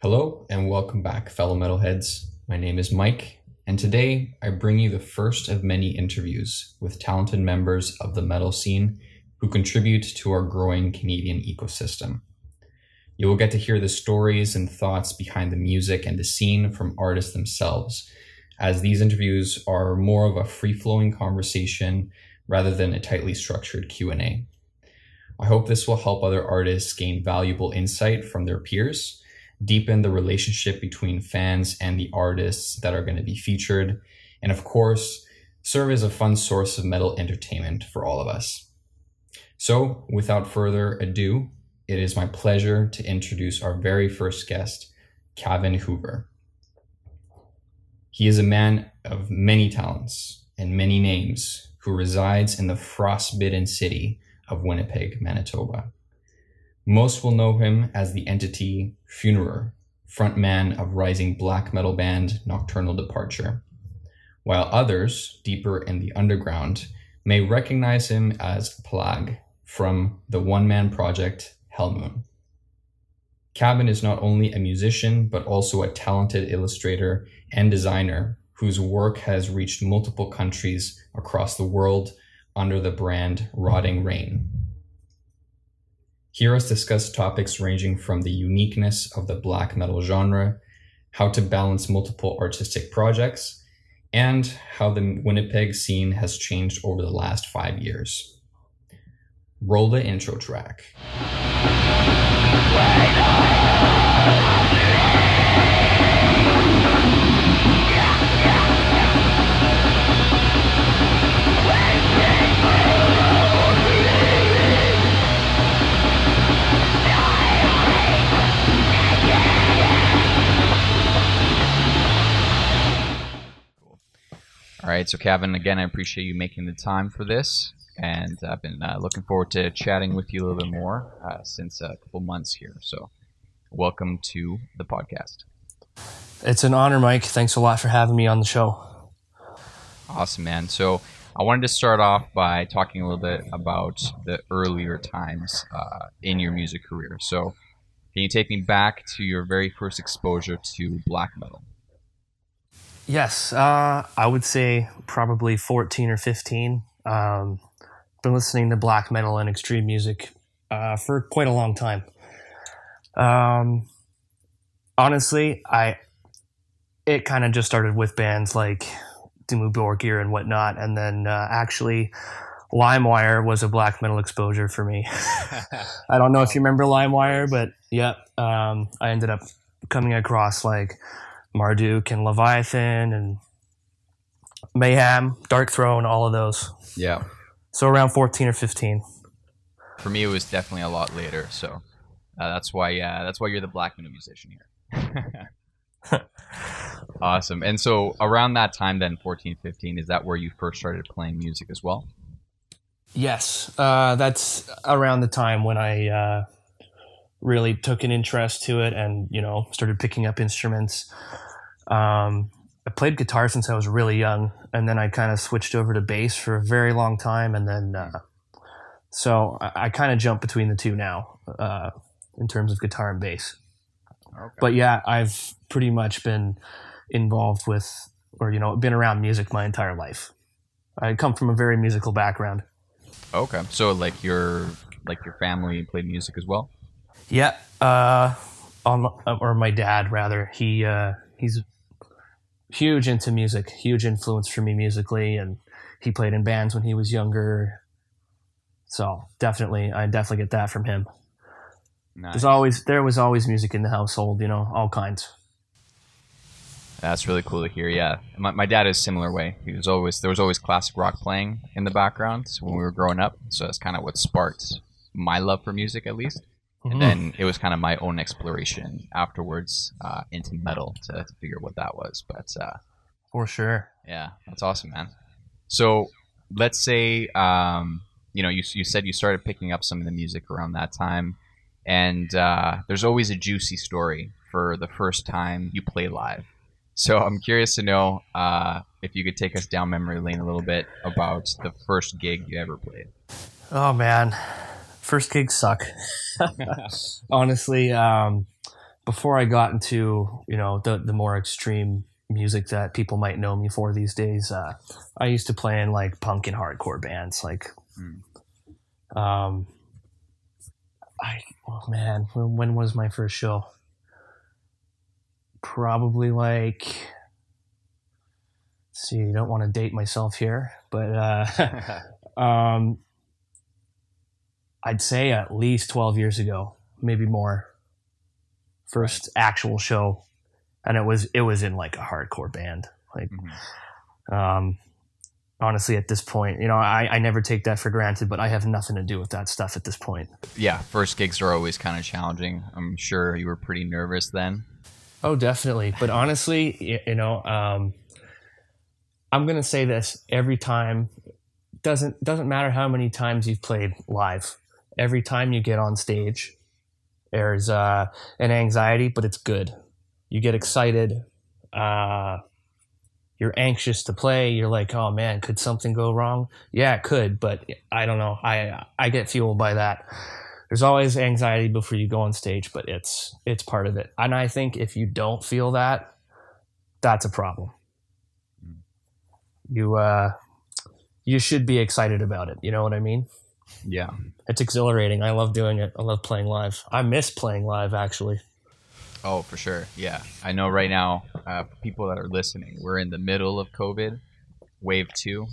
Hello and welcome back, fellow metalheads. My name is Mike, and today I bring you the first of many interviews with talented members of the metal scene who contribute to our growing Canadian ecosystem. You will get to hear the stories and thoughts behind the music and the scene from artists themselves, as these interviews are more of a free-flowing conversation rather than a tightly structured Q&A. I hope this will help other artists gain valuable insight from their peers deepen the relationship between fans and the artists that are going to be featured, and of course, serve as a fun source of metal entertainment for all of us. So, without further ado, it is my pleasure to introduce our very first guest, Cavan Hoover. He is a man of many talents and many names who resides in the frostbitten city of Winnipeg, Manitoba. Most will know him as the entity Funeror, frontman of rising black metal band Nocturnal Departure, while others, deeper in the underground, may recognize him as Plague from the one man project Hellmoon. Cavan is not only a musician, but also a talented illustrator and designer whose work has reached multiple countries across the world under the brand Rotting Reign. Hear us discuss topics ranging from the uniqueness of the black metal genre, how to balance multiple artistic projects, and how the Winnipeg scene has changed over the last five years. Roll the intro track. All right, so Kevin, again, I appreciate you making the time for this, and I've been uh, looking forward to chatting with you a little bit more uh, since a couple months here. So, welcome to the podcast. It's an honor, Mike. Thanks a lot for having me on the show. Awesome, man. So, I wanted to start off by talking a little bit about the earlier times uh, in your music career. So, can you take me back to your very first exposure to black metal? Yes, uh, I would say probably 14 or 15. Um, been listening to black metal and extreme music uh, for quite a long time. Um, honestly, I it kind of just started with bands like Dimmu Borgir and whatnot, and then uh, actually LimeWire was a black metal exposure for me. I don't know if you remember LimeWire, but yeah, um, I ended up coming across like Marduk and Leviathan and Mayhem, Darkthrone, all of those. Yeah. So around 14 or 15. For me, it was definitely a lot later. So uh, that's why uh, that's why you're the black metal musician here. awesome. And so around that time, then 14, 15, is that where you first started playing music as well? Yes, uh, that's around the time when I uh, really took an interest to it and you know started picking up instruments. Um, i played guitar since i was really young and then i kind of switched over to bass for a very long time and then uh, so i, I kind of jump between the two now uh, in terms of guitar and bass. Okay. but yeah i've pretty much been involved with or you know been around music my entire life. I come from a very musical background. Okay. So like your like your family played music as well yeah, uh, on or my dad rather. He uh, he's huge into music, huge influence for me musically, and he played in bands when he was younger. So definitely, I definitely get that from him. Nice. There's always there was always music in the household, you know, all kinds. That's really cool to hear. Yeah, my, my dad is similar way. He was always there was always classic rock playing in the background when we were growing up. So that's kind of what sparked my love for music, at least. And then it was kind of my own exploration afterwards uh, into metal to, to, figure what that was. But uh, for sure, yeah, that's awesome, man. So let's say um, you know you you said you started picking up some of the music around that time, and uh, there's always a juicy story for the first time you play live. So I'm curious to know uh, if you could take us down memory lane a little bit about the first gig you ever played. Oh man, first gigs suck. Honestly, um, before I got into you know the the more extreme music that people might know me for these days, uh, I used to play in like punk and hardcore bands. Like, Mm. um, I oh man, when, when was my first show? Probably like. See, I don't want to date myself here, but uh, um, I'd say at least 12 years ago, maybe more. First actual show, and it was it was in like a hardcore band. Like, Mhm. um, honestly, at this point, you know, I, I never take that for granted, but I have nothing to do with that stuff at this point. yeah, first gigs are always kind of challenging. I'm sure you were pretty nervous then. Oh, definitely. But honestly, you know, um, I'm gonna say this every time. Doesn't doesn't matter how many times you've played live. Every time you get on stage, there's uh, an anxiety, but it's good. You get excited. Uh, you're anxious to play. You're like, oh man, could something go wrong? Yeah, it could, but I don't know. I I get fueled by that there's always anxiety before you go on stage, but it's it's part of it. And I think if you don't feel that, that's a problem. You uh you should be excited about it. You know what I mean? Yeah. It's exhilarating. I love doing it. I love playing live. I miss playing live actually. Oh, for sure. Yeah. I know right now, uh, people that are listening, we're in the middle of COVID, wave two.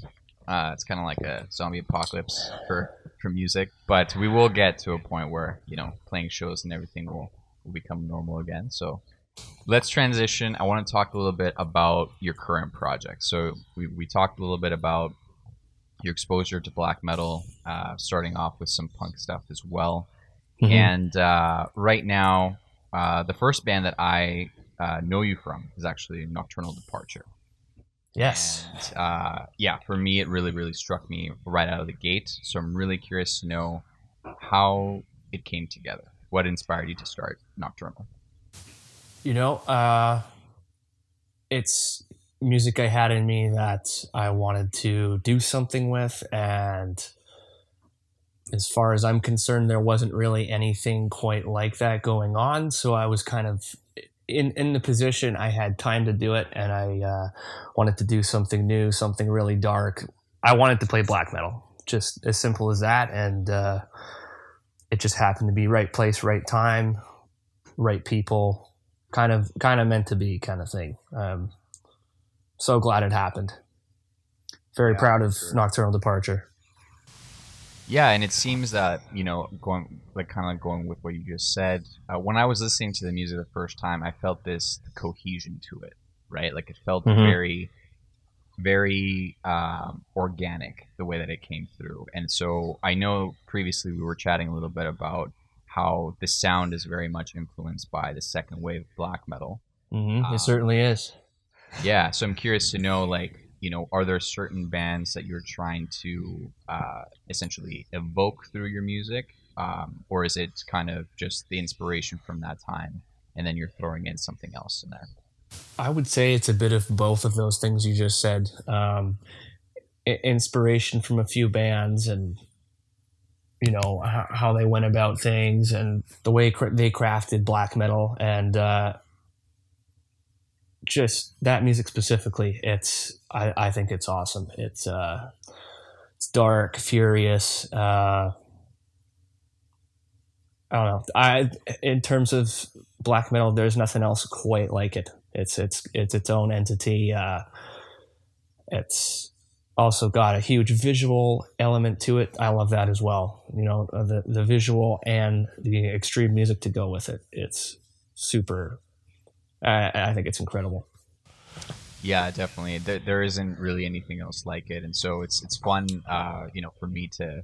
Uh, it's kind of like a zombie apocalypse for, for music, but we will get to a point where, you know, playing shows and everything will, will become normal again. So let's transition. I want to talk a little bit about your current project. So we, we talked a little bit about your exposure to black metal, uh, starting off with some punk stuff as well. Mm-hmm. And uh, right now, uh, the first band that I uh, know you from is actually Nocturnal Departure. yes. And, uh, yeah, for me, it really, really struck me right out of the gate. So I'm really curious to know how it came together. What inspired you to start Nocturnal? You know, uh it's music I had in me that I wanted to do something with and as far as I'm concerned there wasn't really anything quite like that going on so I was kind of in in the position I had time to do it and I uh, wanted to do something new something really dark I wanted to play black metal just as simple as that and uh, it just happened to be right place right time right people kind of kind of meant to be kind of thing. Um, so glad it happened. Very Yeah, proud of sure. Nocturnal Departure. Yeah, and it seems that you know, going like kind of like going with what you just said. Uh, when I was listening to the music the first time, I felt this cohesion to it, right? Like it felt Mhm. very, very um, organic the way that it came through. And so I know previously we were chatting a little bit about how the sound is very much influenced by the second wave of black metal. Mm-hmm. Um, it certainly is. Yeah, so I'm curious to know, like, you know, are there certain bands that you're trying to uh, essentially evoke through your music, um, or is it kind of just the inspiration from that time, and then you're throwing in something else in there? I would say it's a bit of both of those things you just said. Um, inspiration from a few bands and you know how, they went about things and the way they crafted black metal and uh, just that music specifically. It's I, I think it's awesome. It's uh, it's dark, furious. Uh, I don't know. I in terms of black metal, there's nothing else quite like it. It's it's it's its own entity. Uh, it's also got a huge visual element to it. I love that as well. You know, the the visual and the extreme music to go with it. It's super. I, I think it's incredible. Yeah, definitely. There, there isn't really anything else like it, and so it's it's fun, uh, you know, for me to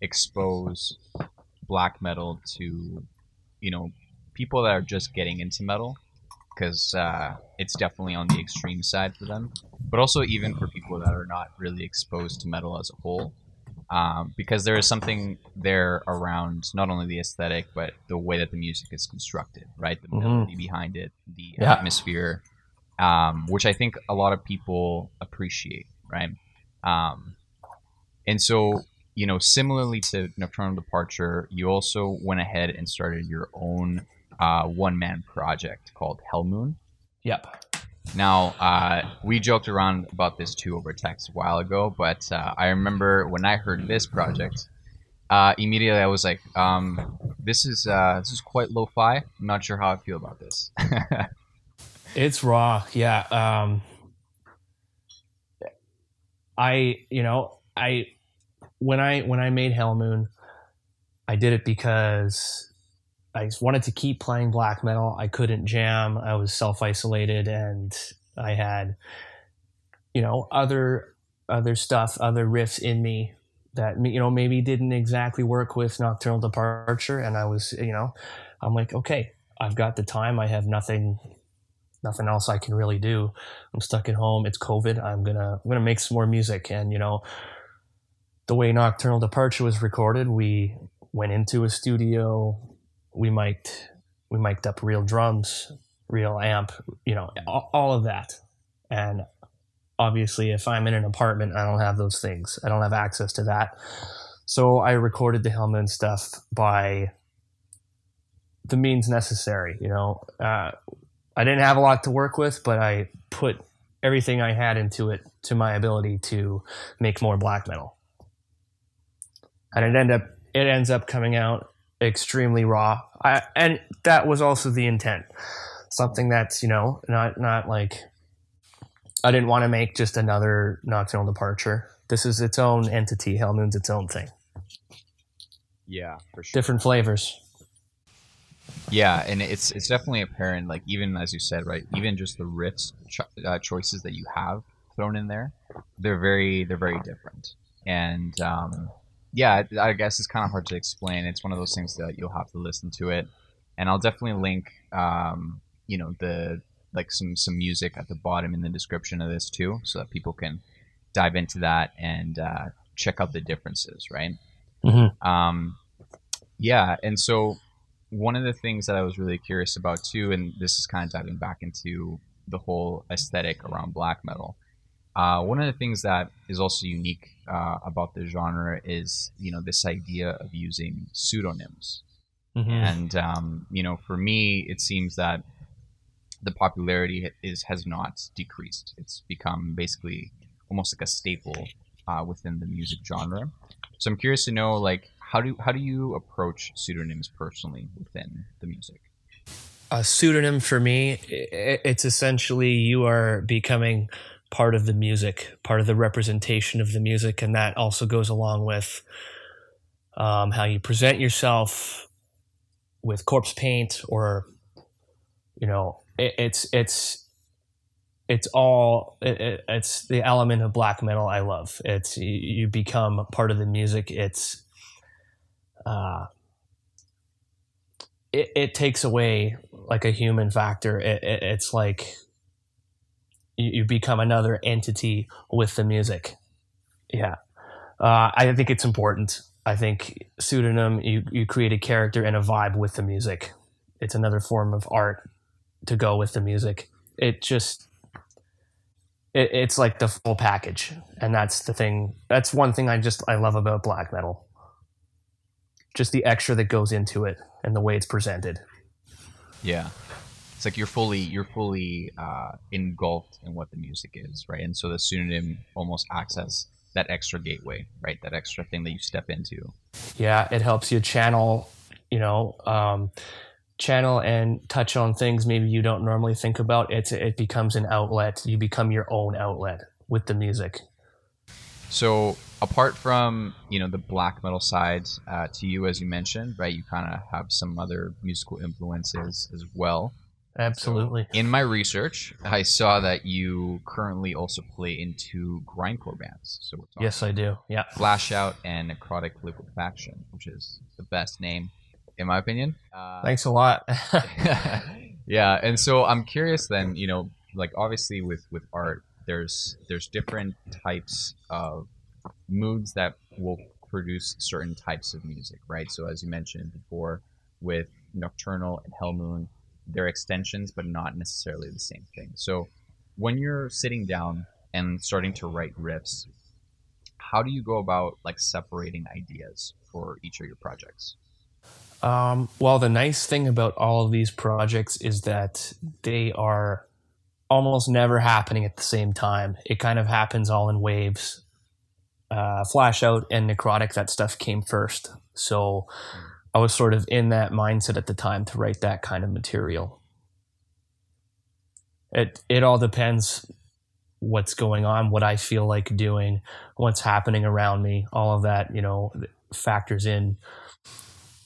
expose black metal to, you know, people that are just getting into metal, because uh, it's definitely on the extreme side for them, but also even for people that are not really exposed to metal as a whole, um, because there is something there around not only the aesthetic but the way that the music is constructed, right? The Mhm. melody behind it, the Yeah. atmosphere um, which I think a lot of people appreciate, right? Um, and so, you know, similarly to Nocturnal Departure, you also went ahead and started your own uh, one man project called Hellmoon. Yep. Now, uh, we joked around about this too over text a while ago, but uh, I remember when I heard this project, uh, immediately I was like, um, "This is uh, this is quite lo-fi. I'm not sure how I feel about this." it's raw, yeah. Um, I, you know, I when I when I made Hellmoon, I did it because I wanted to keep playing black metal. I couldn't jam. I was self isolated, and I had, you know, other other stuff, other riffs in me that you know maybe didn't exactly work with Nocturnal Departure. And I was, you know, I'm like, okay, I've got the time. I have nothing, nothing else I can really do. I'm stuck at home. It's COVID. I'm gonna I'm gonna make some more music. And you know, the way Nocturnal Departure was recorded, we went into a studio we mic'd we mic'd up real drums, real amp, you know, all, all of that. And obviously, if I'm in an apartment, I don't have those things. I don't have access to that. So I recorded the Hellmoon stuff by the means necessary. You know, uh, I didn't have a lot to work with, but I put everything I had into it to my ability to make more black metal. And it end up it ends up coming out extremely raw. I, and that was also the intent. Something that's, you know, not not like I didn't want to make just another Nocturnal Departure. This is its own entity. Hellmoon's its own thing. Yeah, for sure. Different flavors. Yeah, and it's it's definitely apparent. Like even as you said, right? Even just the riffs cho- uh, choices that you have thrown in there, they're very they're very different. And um, yeah, I guess it's kind of hard to explain. It's one of those things that you'll have to listen to it, and I'll definitely link, um, you know, the like some some music at the bottom in the description of this too, so that people can dive into that and uh, check out the differences, right? Mm-hmm. Um, yeah, and so one of the things that I was really curious about too, and this is kind of diving back into the whole aesthetic around black metal. Uh, one of the things that is also unique uh, about the genre is you know this idea of using pseudonyms, Mm-hmm. and um, you know for me it seems that the popularity is has not decreased. It's become basically almost like a staple uh, within the music genre. So I'm curious to know like how do how do you approach pseudonyms personally within the music? a pseudonym for me it's essentially you are becoming part of the music part of the representation of the music and that also goes along with um, how you present yourself with corpse paint or you know it, it's it's it's all it, it, it's the element of black metal i love it's you, you become part of the music it's uh it, it takes away like a human factor. It, it, it's like you, you become another entity with the music. Yeah, uh, I think it's important. I think pseudonym you you create a character and a vibe with the music. It's another form of art to go with the music. It just it, it's like the full package, and that's the thing. That's one thing I just I love about black metal. Just the extra that goes into it and the way it's presented. Yeah. It's like you're fully you're fully uh, engulfed in what the music is, right? And so the pseudonym almost acts as that extra gateway, right? That extra thing that you step into. yeah it helps you channel you know um, channel and touch on things maybe you don't normally think about it's it becomes an outlet you become your own outlet with the music So apart from you know the black metal side uh, to you, as you mentioned, right? You kind of have some other musical influences as well. Absolutely In my research, I saw that you currently also play into grindcore bands. So we're talking yes i do yeah Flashout and Necrotic Liquefaction, which is the best name, in my opinion. Uh, thanks a lot yeah, and so I'm curious then, you know, like obviously with with art, there's there's different types of moods that will produce certain types of music, right? So as you mentioned before, with Nocturnal and Hellmoon, they're extensions, but not necessarily the same thing. So when you're sitting down and starting to write riffs, how do you go about like separating ideas for each of your projects? Um, well, the nice thing about all of these projects is that they are almost never happening at the same time. It kind of happens all in waves. Uh, Flash Out and Necrotic, that stuff came first. So I was sort of in that mindset at the time to write that kind of material. It it all depends what's going on, what I feel like doing, what's happening around me, all of that, you know, factors in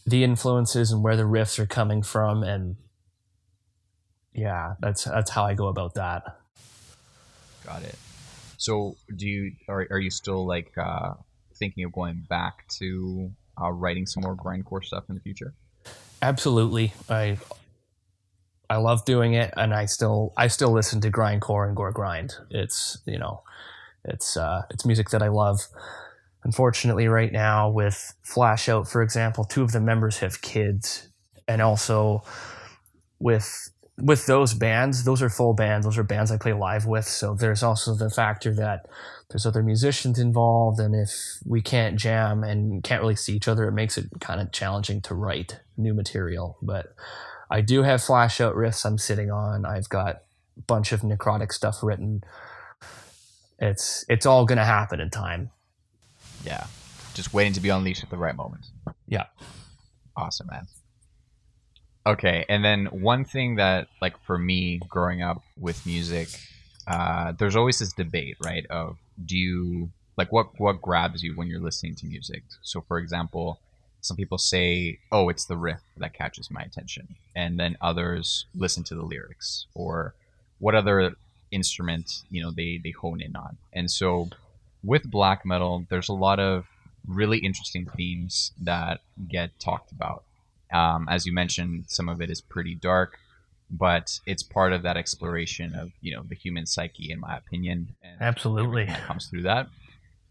the influences and where the riffs are coming from and yeah, that's that's how I go about that. Got it. So, do you are are you still like uh, thinking of going back to uh, writing some more grindcore stuff in the future? Absolutely. I I love doing it, and I still I still listen to grindcore and gore grind. It's you know, it's uh, it's music that I love. Unfortunately, right now with Flash Out, for example, two of the members have kids, and also with with those bands, those are full bands. Those are bands I play live with. So there's also the factor that there's other musicians involved, and if we can't jam and can't really see each other, it makes it kind of challenging to write new material. But I do have flash out riffs I'm sitting on. I've got a bunch of necrotic stuff written. It's it's all gonna happen in time. Yeah, just waiting to be unleashed at the right moment. Yeah, awesome, man. Okay, and then one thing that, like, for me growing up with music, uh, there's always this debate, right? Of do you like what what grabs you when you're listening to music? So, for example, some people say, "Oh, it's the riff that catches my attention," and then others listen to the lyrics or what other instrument you know they they hone in on. And so, with black metal, there's a lot of really interesting themes that get talked about um, as you mentioned, some of it is pretty dark, but it's part of that exploration of you know the human psyche, in my opinion. And Absolutely, that comes through that.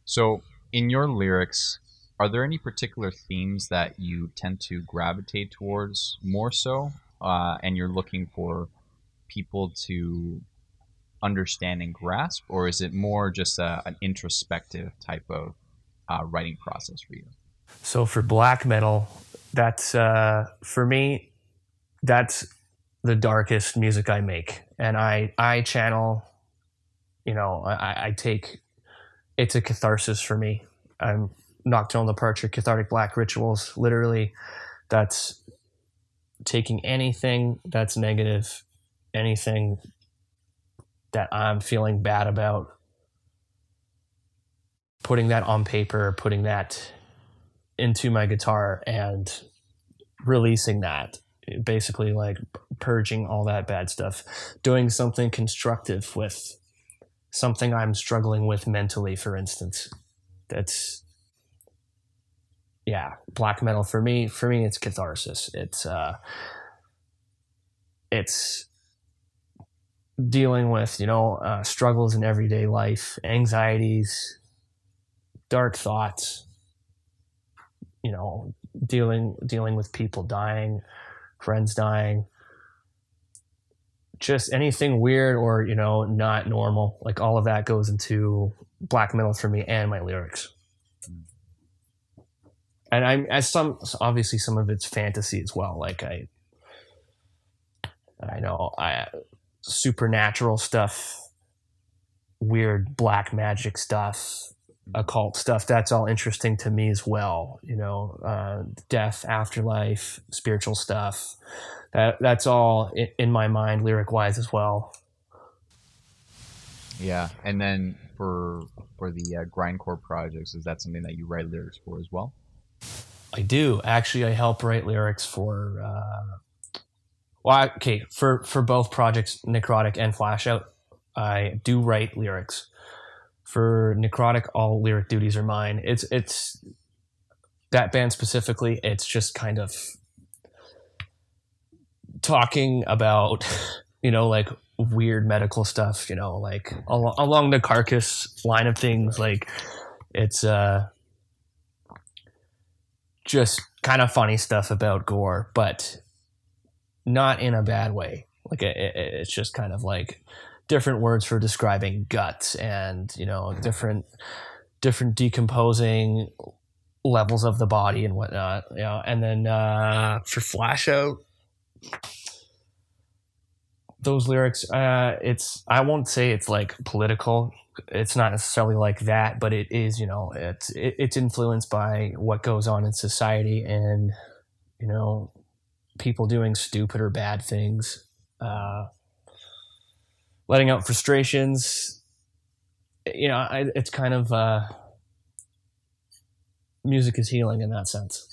So, in your lyrics, are there any particular themes that you tend to gravitate towards more so, uh, and you're looking for people to understand and grasp, or is it more just a, an introspective type of uh, writing process for you? So for black metal, that's uh, for me that's the darkest music i make. And i i channel you know i, I take it's a catharsis for me. I'm nocturnal departure cathartic black rituals literally that's taking anything that's negative anything that i'm feeling bad about putting that on paper putting that into my guitar and releasing that basically like purging all that bad stuff. Doing something constructive with something i'm struggling with mentally for instance. That's yeah black metal for me for me it's catharsis. It's uh it's dealing with you know uh, struggles in everyday life anxieties dark thoughts you know dealing dealing with people dying friends dying. Just anything weird or you know not normal like all of that goes into black metal for me and my lyrics. And i'm as some obviously some of it's fantasy as well like i i know i supernatural stuff weird black magic stuff occult stuff that's all interesting to me as well you know uh, death afterlife spiritual stuff. That that's all in, in my mind lyric wise as well. Yeah and then for for the uh, grindcore projects is that something that you write lyrics for as well? I do. Actually i help write lyrics for uh, well okay for for both projects necrotic and flash out i do write lyrics for Necrotic, all lyric duties are mine. It's it's that band specifically. It's just kind of talking about you know like weird medical stuff. You know like al- along the carcass line of things. Like it's uh just kind of funny stuff about gore, but not in a bad way. Like it, it, it's just kind of like different words for describing guts and you know different different decomposing levels of the body and whatnot. You know, and then uh, for Flash Out, those lyrics, uh, it's I won't say it's like political. It's not necessarily like that, but it is. You know, it's it, it's influenced by what goes on in society and you know people doing stupid or bad things. Uh, letting out frustrations you know I, it's kind of uh, music is healing in that sense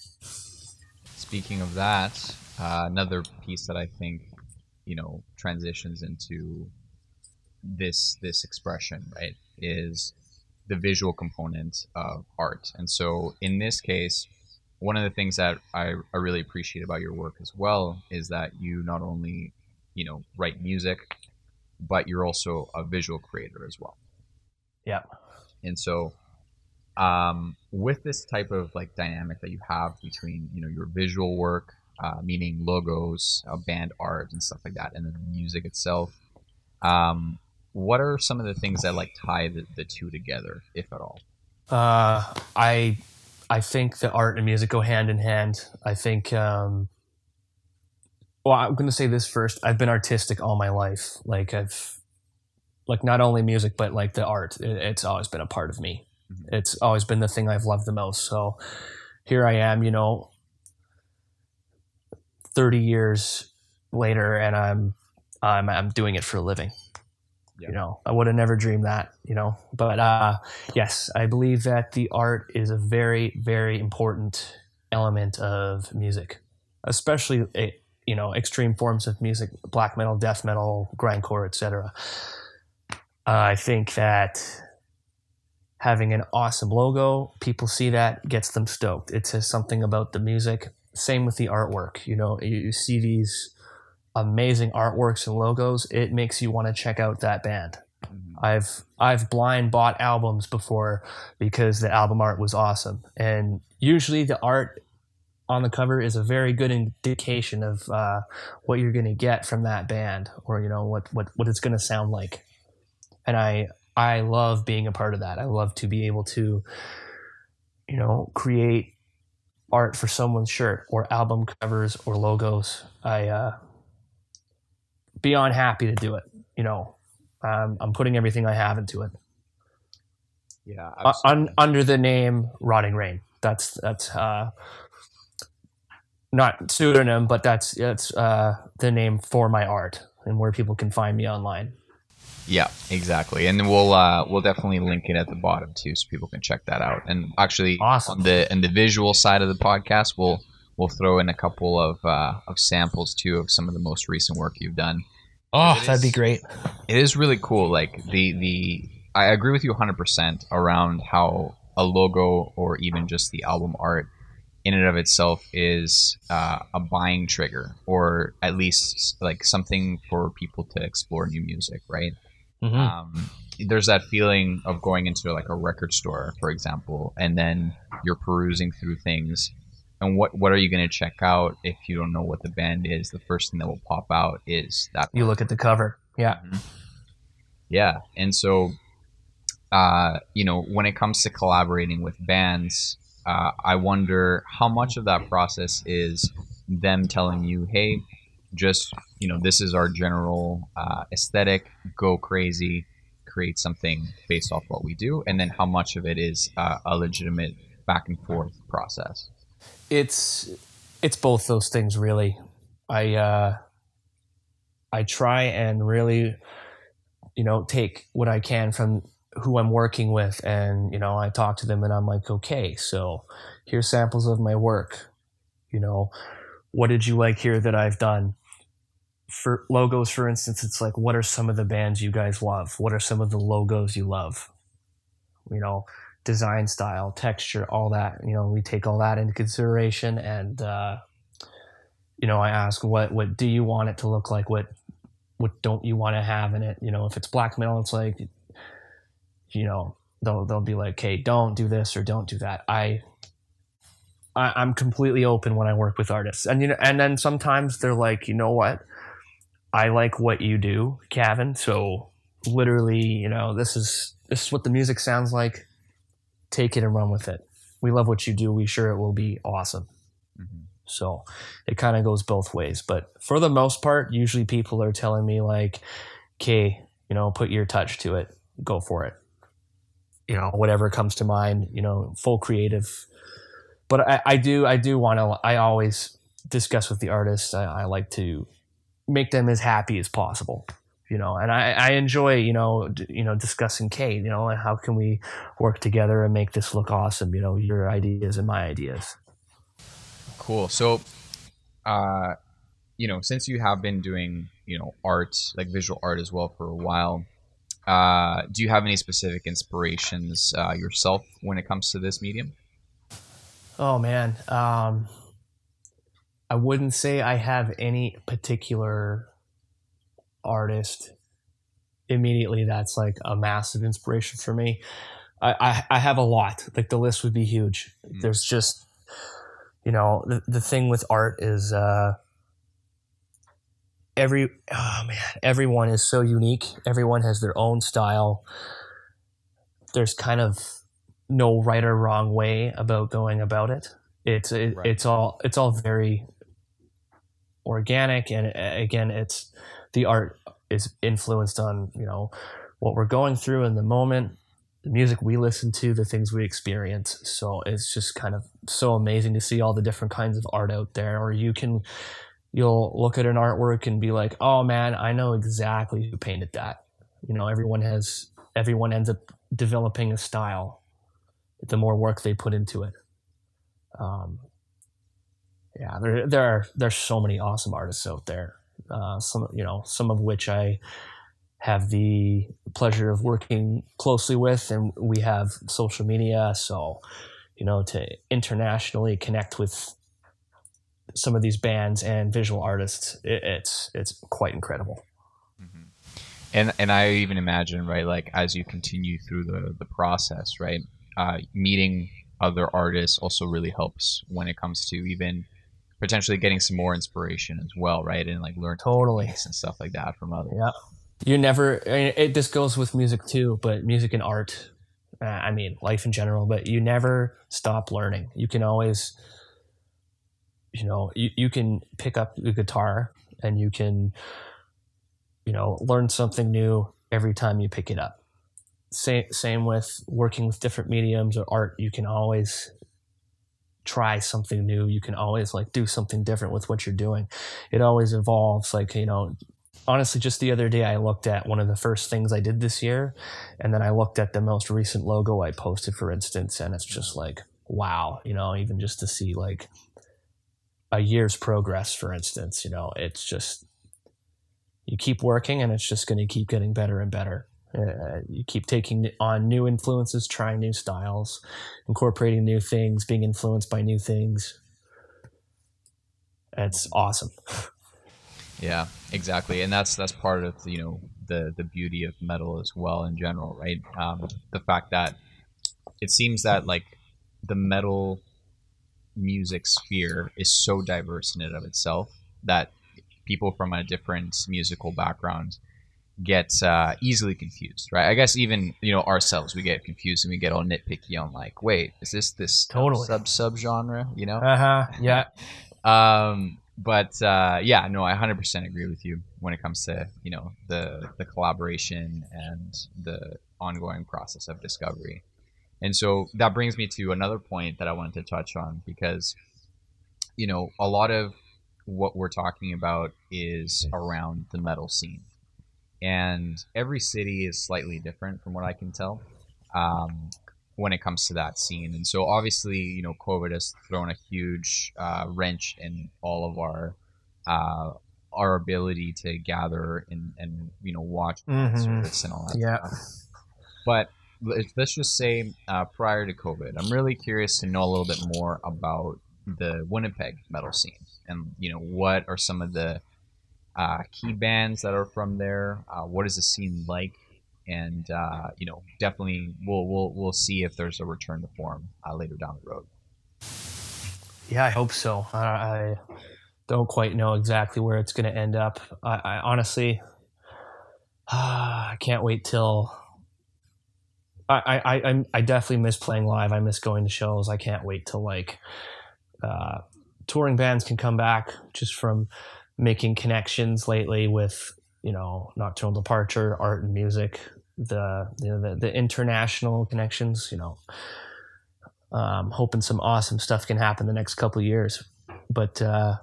Speaking of that, uh, another piece that I think you know transitions into this this expression, right, is the visual component of art. And so in this case, one of the things that I, I really appreciate about your work as well is that you not only you know write music, but you're also a visual creator as well. yeah And so, um, with this type of like dynamic that you have between you know your visual work, uh, meaning logos, uh, band art, and stuff like that, and then the music itself, um, what are some of the things that like tie the, the two together, if at all? uh, i i think the art and music go hand in hand i think um, well i'm going to say this first. I've been artistic all my life. Like i've like not only music but like the art. It, it's always been a part of me. Mhm. it's always been the thing i've loved the most. So here i am you know 30 years later and i'm i'm, I'm doing it for a living. Yeah. you know i would have never dreamed that you know? But uh yes i believe that the art is a very very important element of music especially eh, you know extreme forms of music black metal death metal grindcore etc uh, i think that having an awesome logo people see that gets them stoked. It says something about the music. Same with the artwork you know you, you see these amazing artworks and logos it makes you want to check out that band. I've I've blind bought albums before because the album art was awesome, and usually the art on the cover is a very good indication of uh, what you're going to get from that band, or you know what what what it's going to sound like. And I I love being a part of that. I love to be able to, you know, create art for someone's shirt or album covers or logos. I uh, beyond happy to do it. You know, um, I'm putting everything I have into it Yeah, uh, un, under the name Rotting Reign. That's that's uh, not pseudonym, but that's that's uh, the name for my art and where people can find me online. Yeah, exactly, and we'll uh, we'll definitely link it at the bottom too, so people can check that out. And actually, Awesome. on the and the visual side of the podcast, we'll we'll throw in a couple of uh, of samples too of some of the most recent work you've done. Oh, It that'd be great. It is really cool. Like the the I agree with you 100 percent around how a logo or even just the album art in and of itself is uh, a buying trigger or at least like something for people to explore new music, right? Mhm. um, there's that feeling of going into like a record store, for example, and then you're perusing through things. And what what are you going to check out if you don't know what the band is? The first thing that will pop out is that You look at the cover. Yeah. yeah, and so, uh, you know, when it comes to collaborating with bands, uh, I wonder how much of that process is them telling you, "Hey, just you know, this is our general uh, aesthetic. Go crazy, create something based off what we do," and then how much of it is uh, a legitimate back and forth process. it's it's both those things really i uh i try and really you know take what i can from who i'm working with and you know i talk to them and i'm like okay so here's samples of my work you know what did you like here that i've done for logos for instance it's like what are some of the bands you guys love what are some of the logos you love you know design style, texture, all that. You know, we take all that into consideration, and uh, you know, I ask what what do you want it to look like? What what don't you want to have in it? You know, if it's black metal, it's like, you know, they'll they'll be like, "Hey, don't do this or don't do that." I. I I'm completely open when I work with artists, and you know, and then sometimes they're like, you know what, I like what you do, Kevin. So literally, you know, this is this is what the music sounds like take it and run with it. we love what you do. We sure it will be awesome. Mhm. So it kind of goes both ways. But for the most part, usually people are telling me like, "Okay, you know, put your touch to it. Go for it." You know, whatever comes to mind. You know, full creative. But I, I do, I do want to. I always discuss with the artists. I, I like to make them as happy as possible. You know, and I, I enjoy, you know, d- you know, discussing Kate. You know, and how can we work together and make this look awesome? You know, your ideas and my ideas. Cool. So, uh, you know, since you have been doing, you know, art, like visual art as well for a while, uh, do you have any specific inspirations uh, yourself when it comes to this medium? Oh man, um, I wouldn't say I have any particular artist immediately that's like a massive inspiration for me. I, I, I have a lot. Like the list would be huge. Mm. There's just, you know, the, the thing with art is uh, every oh man, everyone is so unique. Everyone has their own style. There's kind of no right or wrong way about going about it. It's it, Right. it's all it's all very organic, and uh, again, it's the art is influenced on you know what we're going through in the moment, the music we listen to, the things we experience. So it's just kind of so amazing to see all the different kinds of art out there. Or you can you'll look at an artwork and be like, oh man, I know exactly who painted that. You know, everyone has everyone ends up developing a style the more work they put into it. Um, yeah, there there are there's so many awesome artists out there. Uh, some you know some of which I have the pleasure of working closely with, and we have social media, so you know to internationally connect with some of these bands and visual artists, it, it's it's quite incredible. Mhm. And and I even imagine right, like as you continue through the the process, right, uh, meeting other artists also really helps when it comes to even potentially getting some more inspiration as well, right, and like learn Totally. and stuff like that from others. Yeah. You never. I mean, it this goes with music too, but music and art. Uh, I mean, life in general. But you never stop learning. You can always, you know, you, you can pick up the guitar and you can, you know, learn something new every time you pick it up. Same same with working with different mediums or art. You can always try something new. You can always like do something different with what you're doing. It always evolves. Like you know, honestly, just the other day, I looked at one of the first things I did this year, and then I looked at the most recent logo I posted, for instance, and it's just like, wow, you know, even just to see like a year's progress, for instance, you know, it's just, you keep working and it's just going to keep getting better and better. Uh, you keep taking on new influences, trying new styles, incorporating new things, being influenced by new things. It's awesome. Yeah, exactly, and that's that's part of you know the the beauty of metal as well in general, right? Um, the fact that it seems that like the metal music sphere is so diverse in and of itself that people from a different musical background get uh, easily confused, right? I guess even you know ourselves we get confused and we get all nitpicky on like, wait, is this this Totally. sub sub genre? You know, Uh huh. Yeah. um, but uh, yeah, no, I 100% agree with you when it comes to you know the the collaboration and the ongoing process of discovery. And so that brings me to another point that I wanted to touch on because you know a lot of what we're talking about is around the metal scene, and every city is slightly different from what I can tell. Um, when it comes to that scene. And so obviously, you know, COVID has thrown a huge uh, wrench in all of our uh, our ability to gather and, and you know watch Mhm. concerts and all that Yeah. stuff. But let's just say uh, prior to COVID, I'm really curious to know a little bit more about the Winnipeg metal scene and you know what are some of the uh, key bands that are from there. Uh, what is the scene like? And uh, you know, definitely, we'll we'll we'll see if there's a return to form uh, later down the road. Yeah, I hope so. I, I don't quite know exactly where it's going to end up. I, I honestly, I can't wait till I, I, I, definitely miss playing live. I miss going to shows. I can't wait till like uh, touring bands can come back just from making connections lately with you know nocturnal departure, art and music, the you know, the, the international connections. You know, um, hoping some awesome stuff can happen the next couple years. But uh,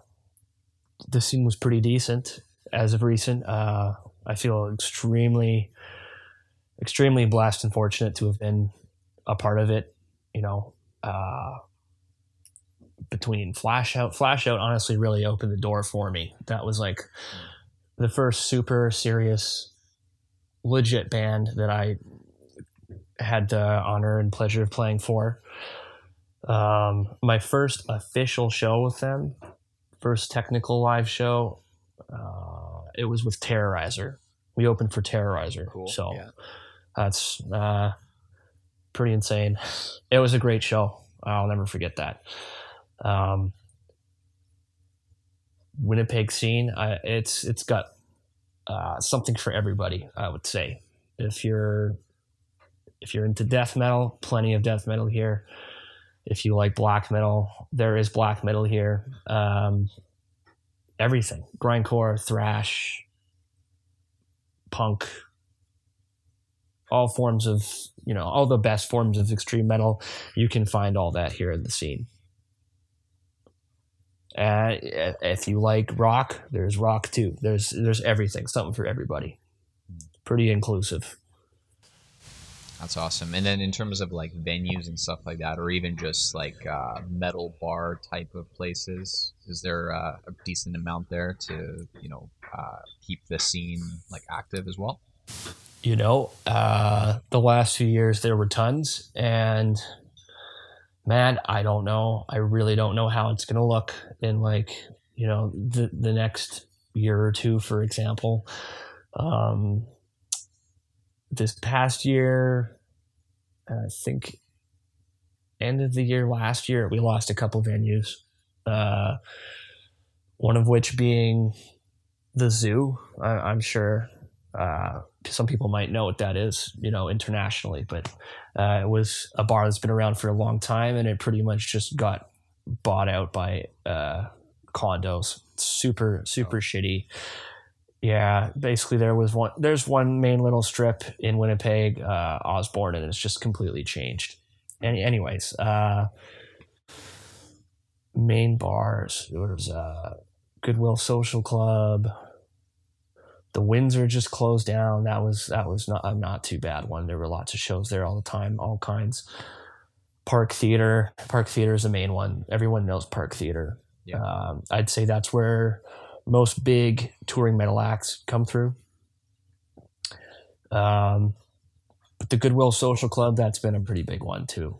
the scene was pretty decent as of recent. Uh, I feel extremely, extremely blessed and fortunate to have been a part of it. You know, uh, between Flash Out, Flash Out honestly really opened the door for me. That was like the first super serious, legit band that I had the honor and pleasure of playing for. Um, my first official show with them, first technical live show, uh, it was with Terrorizer. We opened for Terrorizer. Cool, So yeah. That's uh, pretty insane. It was a great show. I'll never forget that. Um, Winnipeg scene, I, it's it's got uh, something for everybody. I would say if you're if you're into death metal, plenty of death metal here. If you like black metal, there is black metal here. Um, everything grindcore, thrash, punk, all forms of you know all the best forms of extreme metal. You can find all that here in the scene. Uh, if you like rock, there's rock too. There's there's everything, something for everybody. Pretty inclusive. That's awesome. And then in terms of like venues and stuff like that, or even just like uh, metal bar type of places, is there uh, a decent amount there to you know uh, keep the scene like active as well? You know, uh, the last few years there were tons, and man, I don't know. I really don't know how it's gonna look in like you know the the next year or two, for example. Um, this past year, I think end of the year last year, we lost a couple venues. Uh, one of which being the zoo. I, I'm sure uh, some people might know what that is, you know, internationally, but uh, it was a bar that's been around for a long time, and it pretty much just got bought out by uh, condos. Super, super shitty. Yeah, basically there was one. There's one main little strip in Winnipeg, uh, Osborne, and it's just completely changed. Any, anyways, uh, main bars. There was uh, Goodwill Social Club. The Windsor just closed down. That was that was not a not too bad one. There were lots of shows there all the time, all kinds. Park Theater. Park Theater is the main one. Everyone knows Park Theater. Yeah. Um, I'd say that's where most big touring metal acts come through. Um, but the Goodwill Social Club, that's been a pretty big one too.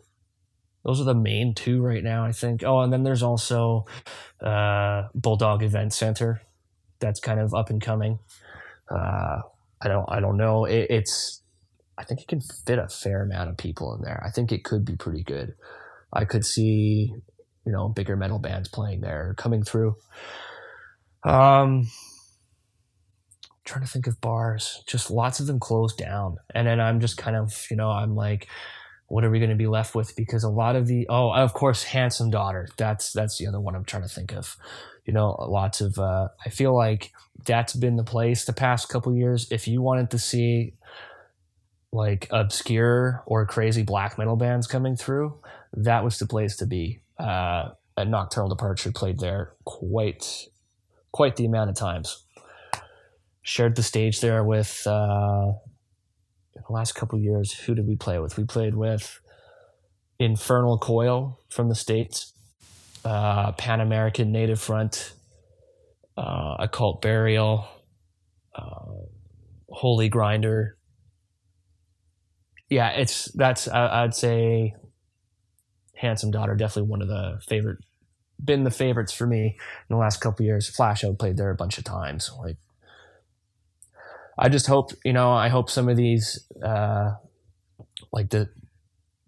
Those are the main two right now, I think. Oh, and then there's also uh, Bulldog Event Center. That's kind of up and coming. Uh, I don't, I don't know. It, it's, I think it can fit a fair amount of people in there. I think it could be pretty good. I could see, you know, bigger metal bands playing there, coming through. Um, trying to think of bars. Just lots of them closed down, and then I'm just kind of, you know, I'm like, what are we going to be left with? Because a lot of the, oh, of course, handsome daughter. That's that's the other one I'm trying to think of. You know, lots of. Uh, I feel like that's been the place the past couple years. If you wanted to see like obscure or crazy black metal bands coming through, that was the place to be. Uh, Nocturnal Departure played there quite quite the amount of times. Shared the stage there with uh, the last couple years. Who did we play with? We played with Infernal Coil from the states, uh, Pan American Native Front, uh, Occult Burial, uh, Holy Grinder. Yeah, it's that's I, I'd say Handsome Daughter definitely one of the favorite been the favorites for me in the last couple years. Flash out played there a bunch of times. Like, I just hope you know. I hope some of these, uh, like the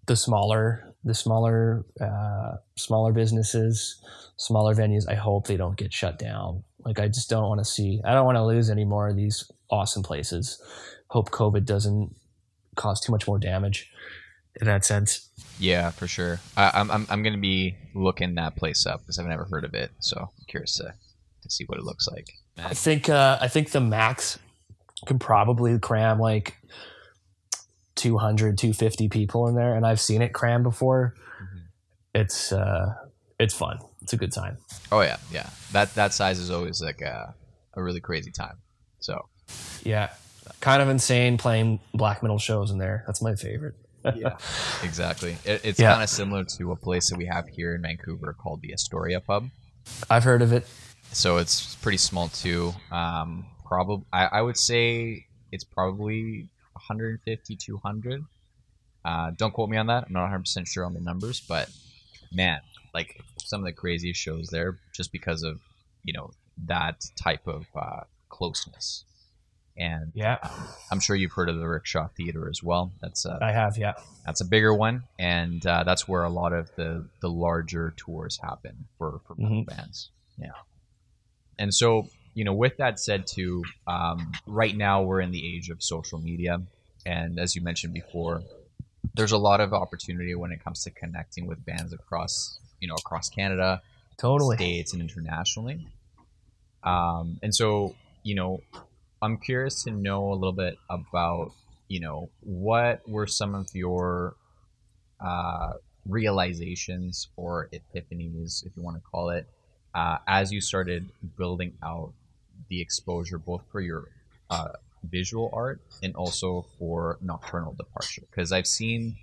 the smaller the smaller uh, smaller businesses, smaller venues. I hope they don't get shut down. Like, I just don't want to see. I don't want to lose any more of these awesome places. Hope COVID doesn't cause too much more damage in that sense. Yeah, for sure. I, I'm I'm I'm gonna be looking that place up because I've never heard of it, so I'm curious to to see what it looks like. I think uh, I think the max can probably cram like 200 250 people in there and I've seen it cram before. Mhm. It's uh it's fun. It's a good time. Oh yeah, yeah. That that size is always like a a really crazy time. So Yeah. Kind of insane playing black metal shows in there. That's my favorite. yeah, exactly. It, it's Yeah. kind of similar to a place that we have here in Vancouver called the Astoria Pub. I've heard of it. So it's pretty small too. Um, probably I, I would say it's probably 150, 200. Uh, don't quote me on that. I'm not 100 percent sure on the numbers, but man, like some of the craziest shows there, just because of you know that type of uh, closeness. And Yeah. I'm sure you've heard of the Rickshaw Theater as well. That's a I have, yeah. that's a bigger one, and uh, that's where a lot of the the larger tours happen for for Mhm. bands. Yeah, and so you know, with that said, too, um, right now we're in the age of social media, and as you mentioned before, there's a lot of opportunity when it comes to connecting with bands across you know across Canada, Totally. states, and internationally. Um, and so, you know, I'm curious to know a little bit about, you know, what were some of your uh, realizations or epiphanies, if you want to call it, uh, as you started building out the exposure both for your uh, visual art and also for nocturnal departure? Because I've seen,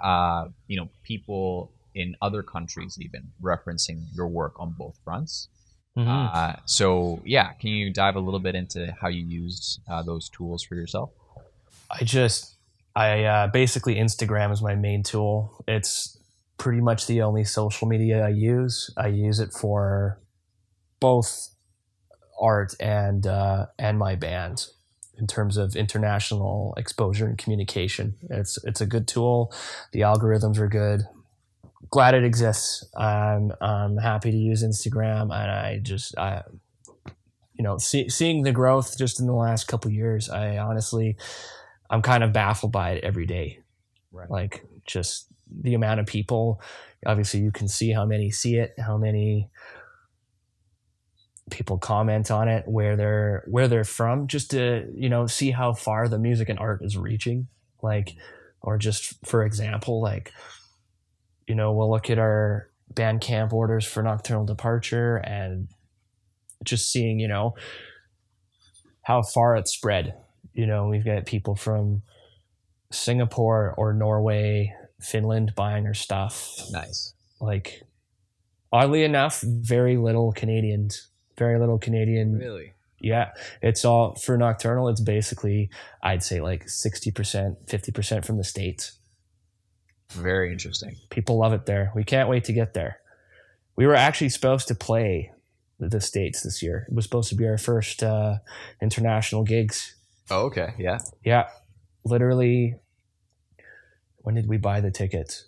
uh, you know, people in other countries even referencing your work on both fronts. Mhm. Uh, so yeah, can you dive a little bit into how you used uh, those tools for yourself? I just I uh, basically Instagram is my main tool. It's pretty much the only social media I use. I use it for both art and uh, and my band in terms of international exposure and communication. It's it's a good tool. The algorithms are good. Glad it exists. I'm I'm happy to use Instagram, and I just I you know see, seeing the growth just in the last couple years. I honestly I'm kind of baffled by it every day. Right. Like just the amount of people. Obviously, you can see how many see it, how many people comment on it, where they're where they're from, just to you know see how far the music and art is reaching. Like, or just for example, like you know we'll look at our Bandcamp orders for Nocturnal Departure and just seeing you know how far it's spread you know we've got people from singapore or norway finland buying our stuff Nice. like oddly enough very little canadians very little canadian Really? yeah it's all for nocturnal it's basically i'd say like 60% 50% from the states Very interesting. people love it there we can't wait to get there we were actually supposed to play the- states this year it was supposed to be our first uh, international gigs Oh, okay. Yeah. Yeah, literally. When did we buy the tickets?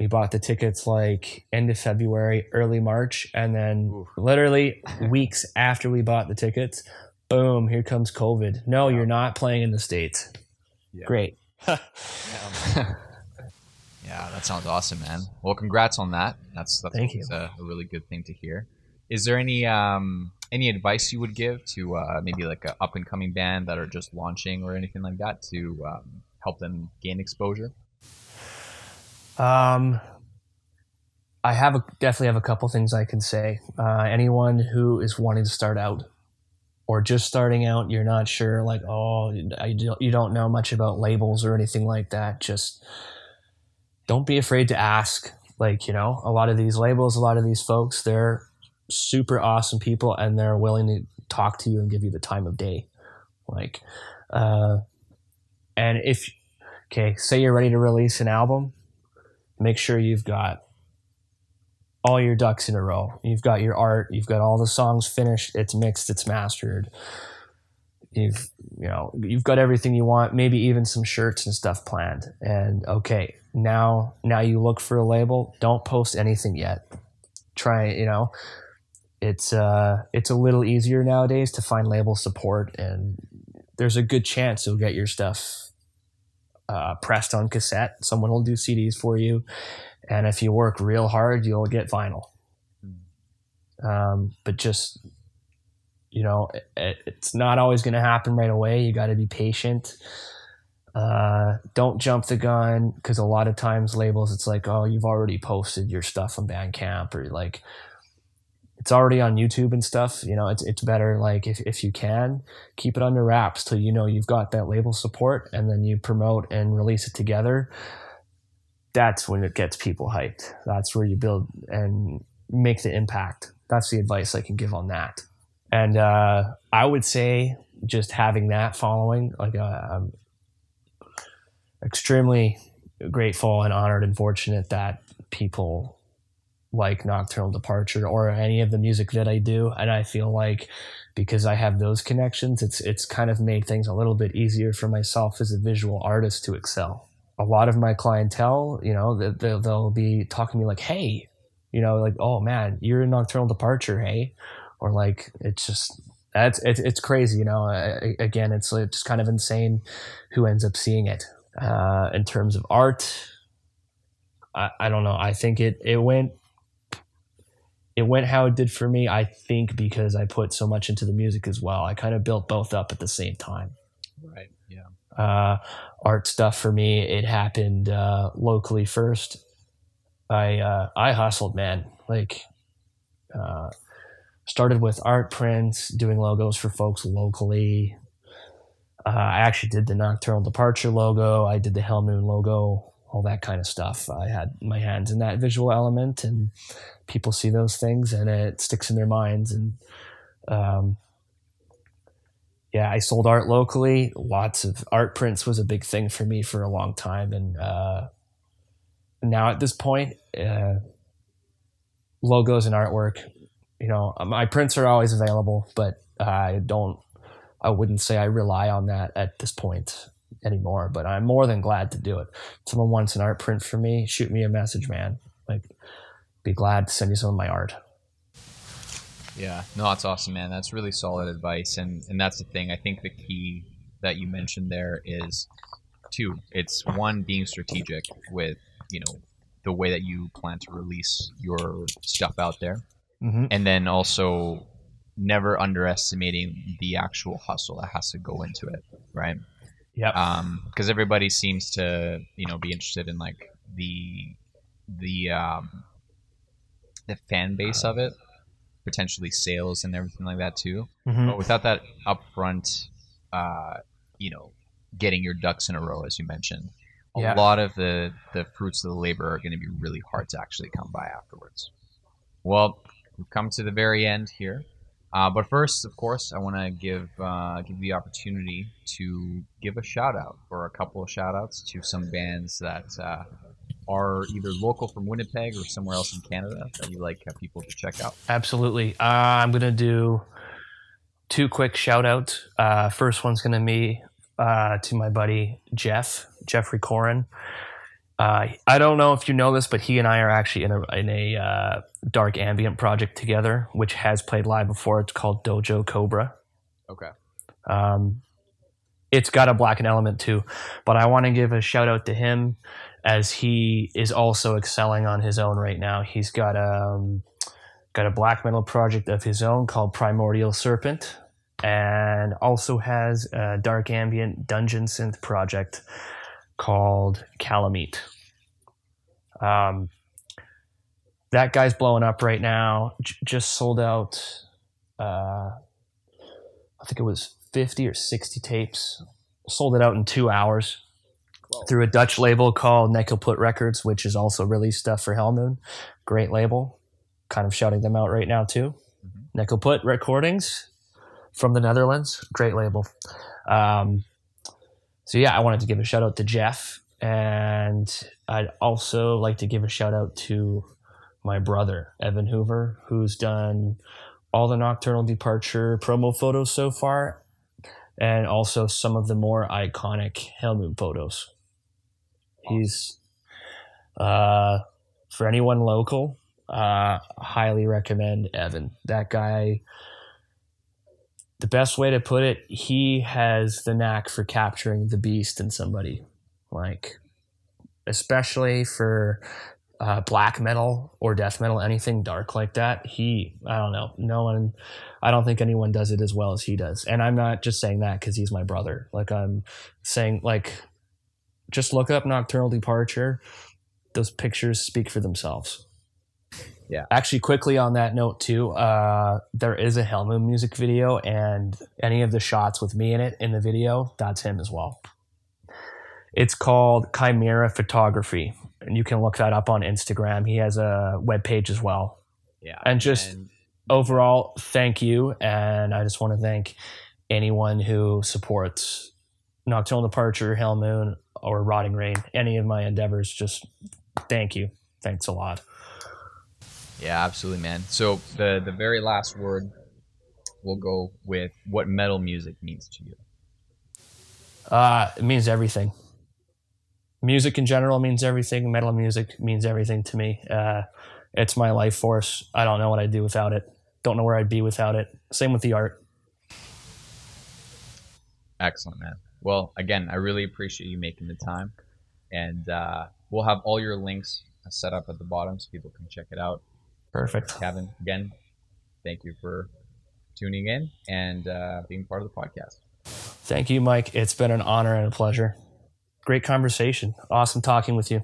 We bought the tickets like end of February, early March, and then Oof. literally weeks after we bought the tickets, boom, here comes COVID. No, Yeah. you're not playing in the states. Yeah. Great. yeah, that sounds awesome, man. Well, congrats on that. That's that's Thank always A, a really good thing to hear. Is there any um any advice you would give to uh, maybe like an up and coming band that are just launching or anything like that to um, help them gain exposure? Um, I have a, definitely have a couple things I can say. Uh, anyone who is wanting to start out or just starting out, you're not sure, like, oh, I you don't know much about labels or anything like that. Just don't be afraid to ask. Like, you know, a lot of these labels, a lot of these folks, they're super awesome people and they're willing to talk to you and give you the time of day. Like, uh, and if, okay, say you're ready to release an album, make sure you've got all your ducks in a row. You've got your art, you've got all the songs finished, it's mixed, it's mastered. You've you know, you've got everything you want, maybe even some shirts and stuff planned. And okay, now now you look for a label, don't post anything yet. Try, you know, it's uh it's a little easier nowadays to find label support and there's a good chance you'll get your stuff uh, pressed on cassette. Someone will do CDs for you, and if you work real hard, you'll get vinyl. Um, but just you know, it, it's not always going to happen right away. You got to be patient. Uh, don't jump the gun because a lot of times labels, it's like, oh, you've already posted your stuff on Bandcamp or like it's already on YouTube and stuff. You know, it's it's better like if, if you can keep it under wraps till you know you've got that label support and then you promote and release it together. That's when it gets people hyped. That's where you build and make the impact. That's the advice I can give on that. And uh, I would say just having that following, like uh, I'm extremely grateful and honored and fortunate that people like Nocturnal Departure or any of the music that I do. And I feel like because I have those connections, it's it's kind of made things a little bit easier for myself as a visual artist to excel. A lot of my clientele, you know, they'll, they'll be talking to me like, "Hey, you know, like, oh man, you're in Nocturnal Departure, hey," or like, it's just that's it's, it's crazy, you know. again, it's it's just kind of insane who ends up seeing it. Uh, in terms of art, I, I don't know. I think it it went it went how it did for me, I think, because I put so much into the music as well. I kind of built both up at the same time. Right. Yeah. Uh, art stuff for me, it happened uh, locally first. I uh, I hustled, man. Like, uh, started with art prints, doing logos for folks locally. Uh, I actually did the Nocturnal Departure logo. I did the Hellmoon logo all that kind of stuff. I had my hands in that visual element, and people see those things, and it sticks in their minds. And um, yeah, I sold art locally. Lots of art prints was a big thing for me for a long time, and uh, now at this point, uh, logos and artwork. You know, my prints are always available, but I don't. I wouldn't say I rely on that at this point anymore, but I'm more than glad to do it. If someone wants an art print for me, shoot me a message, man. Like, be glad to send you some of my art. Yeah, no, that's awesome, man. That's really solid advice, and and that's the thing. I think the key that you mentioned there is two. It's one being strategic with you know the way that you plan to release your stuff out there, mm-hmm. and then also never underestimating the actual hustle that has to go into it, right? Yeah. Um, because everybody seems to, you know, be interested in like the the um the fan base of it, potentially sales and everything like that too. Mm-hmm. But without that upfront, uh, you know, getting your ducks in a row, as you mentioned, a yeah. lot of the the fruits of the labor are going to be really hard to actually come by afterwards. Well, we've come to the very end here. Uh, but first, of course, I want to give uh, give the opportunity to give a shout out or a couple of shout outs to some bands that uh, are either local from Winnipeg or somewhere else in Canada that you like uh, people to check out. Absolutely. Uh, I'm to do two quick shout outs. Uh, first one's to be to my buddy Geoff, Geoffrey Coran. Uh, I don't know if you know this, but he and I are actually in a in a uh, dark ambient project together, which has played live before. It's called Dojo Cobra. Okay. Um, it's got a blackened element too, but I want to give a shout out to him as he is also excelling on his own right now. He's got um, got a black metal project of his own called Primordial Serpent, and also has a dark ambient dungeon synth project called Calamite. Um, that guy's blowing up right now. J- just sold out. Uh, I think it was fifty or sixty tapes. Sold it out in two hours Whoa. through a Dutch label called Nekkelput Records, which is also released stuff for Hellmoon. Great label. Kind of shouting them out right now too. mm Nekkelput Recordings from the Netherlands. Great label. Um, so yeah, I wanted to give a shout out to Geoff, and I'd also like to give a shout out to my brother Evan Hoover, who's done all the Nocturnal Departure promo photos so far, and also some of the more iconic Hellmoon photos. He's uh, for anyone local, uh, highly recommend Evan. That guy the best way to put it, he has the knack for capturing the beast in somebody. like especially for uh, black metal or death metal, anything dark like that. He, I don't know, no one, I don't think anyone does it as well as he does. And I'm not just saying that because he's my brother. Like I'm saying, like, just look up Nocturnal Departure. Those pictures speak for themselves. Yeah. Actually, quickly on that note too, uh, there is a Hellmoon music video, and any of the shots with me in it in the video, that's him as well. It's called Chimera Photography, and you can look that up on Instagram. He has a web page as well. Yeah. And just And overall, thank you, and I just want to thank anyone who supports Nocturnal Departure, Hellmoon, or Rotting Reign. Any of my endeavors, just thank you. Thanks a lot. Yeah, absolutely, man. So the the very last word will go with what metal music means to you. Uh, it means everything. Music in general means everything. Metal music means everything to me. Uh, it's my life force. I don't know what I'd do without it. Don't know where I'd be without it. Same with the art. Excellent, man. Well, again, I really appreciate you making the time, and uh, we'll have all your links set up at the bottom so people can check it out. Perfect. Cavan, again, thank you for tuning in and uh, being part of the podcast. Thank you, Mike. It's been an honor and a pleasure. Great conversation. Awesome talking with you.